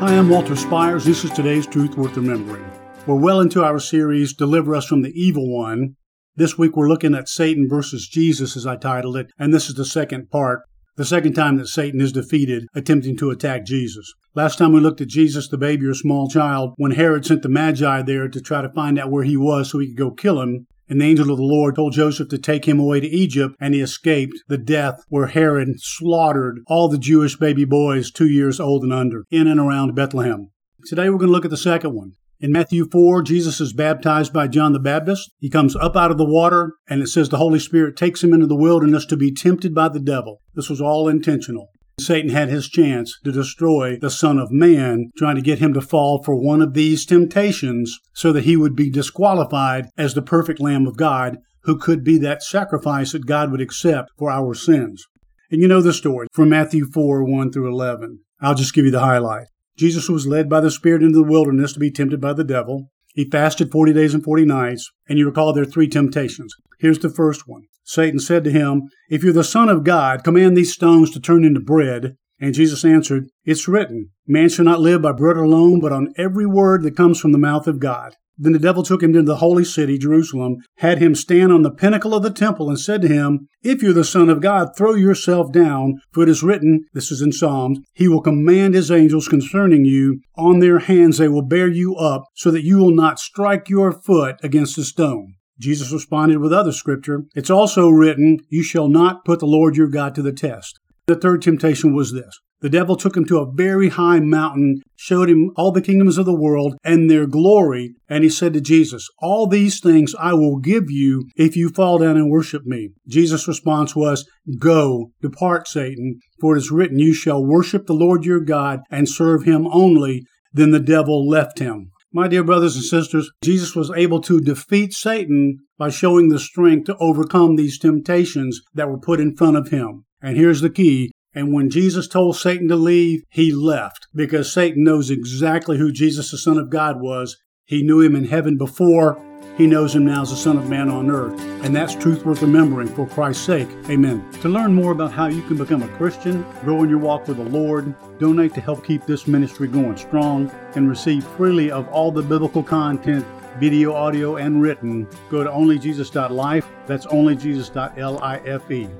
Hi, I'm Walter Spires. This is today's Truth Worth Remembering. We're well into our series, Deliver Us from the Evil One. This week we're looking at Satan versus Jesus, as I titled it, and this is the second part, the second time that Satan is defeated, attempting to attack Jesus. Last time we looked at Jesus, the baby or small child, when Herod sent the Magi there to try to find out where he was so he could go kill him. And the angel of the Lord told Joseph to take him away to Egypt, and he escaped the death where Herod slaughtered all the Jewish baby boys two years old and under in and around Bethlehem. Today we're going to look at the second one. In Matthew 4, Jesus is baptized by John the Baptist. He comes up out of the water, and it says the Holy Spirit takes him into the wilderness to be tempted by the devil. This was all intentional. Satan had his chance to destroy the Son of Man, trying to get him to fall for one of these temptations so that he would be disqualified as the perfect Lamb of God who could be that sacrifice that God would accept for our sins. And you know the story from Matthew 4 1 through 11. I'll just give you the highlight. Jesus was led by the Spirit into the wilderness to be tempted by the devil. He fasted 40 days and 40 nights, and you recall there are three temptations. Here's the first one Satan said to him, If you're the Son of God, command these stones to turn into bread. And Jesus answered, It's written, Man shall not live by bread alone, but on every word that comes from the mouth of God. Then the devil took him into the holy city, Jerusalem, had him stand on the pinnacle of the temple, and said to him, If you're the Son of God, throw yourself down, for it is written, this is in Psalms, He will command His angels concerning you. On their hands they will bear you up, so that you will not strike your foot against a stone. Jesus responded with other scripture, It's also written, You shall not put the Lord your God to the test. The third temptation was this the devil took him to a very high mountain, showed him all the kingdoms of the world and their glory, and he said to Jesus, All these things I will give you if you fall down and worship me. Jesus' response was, Go, depart, Satan, for it is written, You shall worship the Lord your God and serve him only. Then the devil left him. My dear brothers and sisters, Jesus was able to defeat Satan by showing the strength to overcome these temptations that were put in front of him. And here's the key and when Jesus told Satan to leave, he left because Satan knows exactly who Jesus, the Son of God, was. He knew him in heaven before. He knows him now as the Son of Man on earth. And that's truth worth remembering for Christ's sake. Amen. To learn more about how you can become a Christian, grow in your walk with the Lord, donate to help keep this ministry going strong, and receive freely of all the biblical content video, audio, and written, go to onlyjesus.life. That's onlyjesus.life.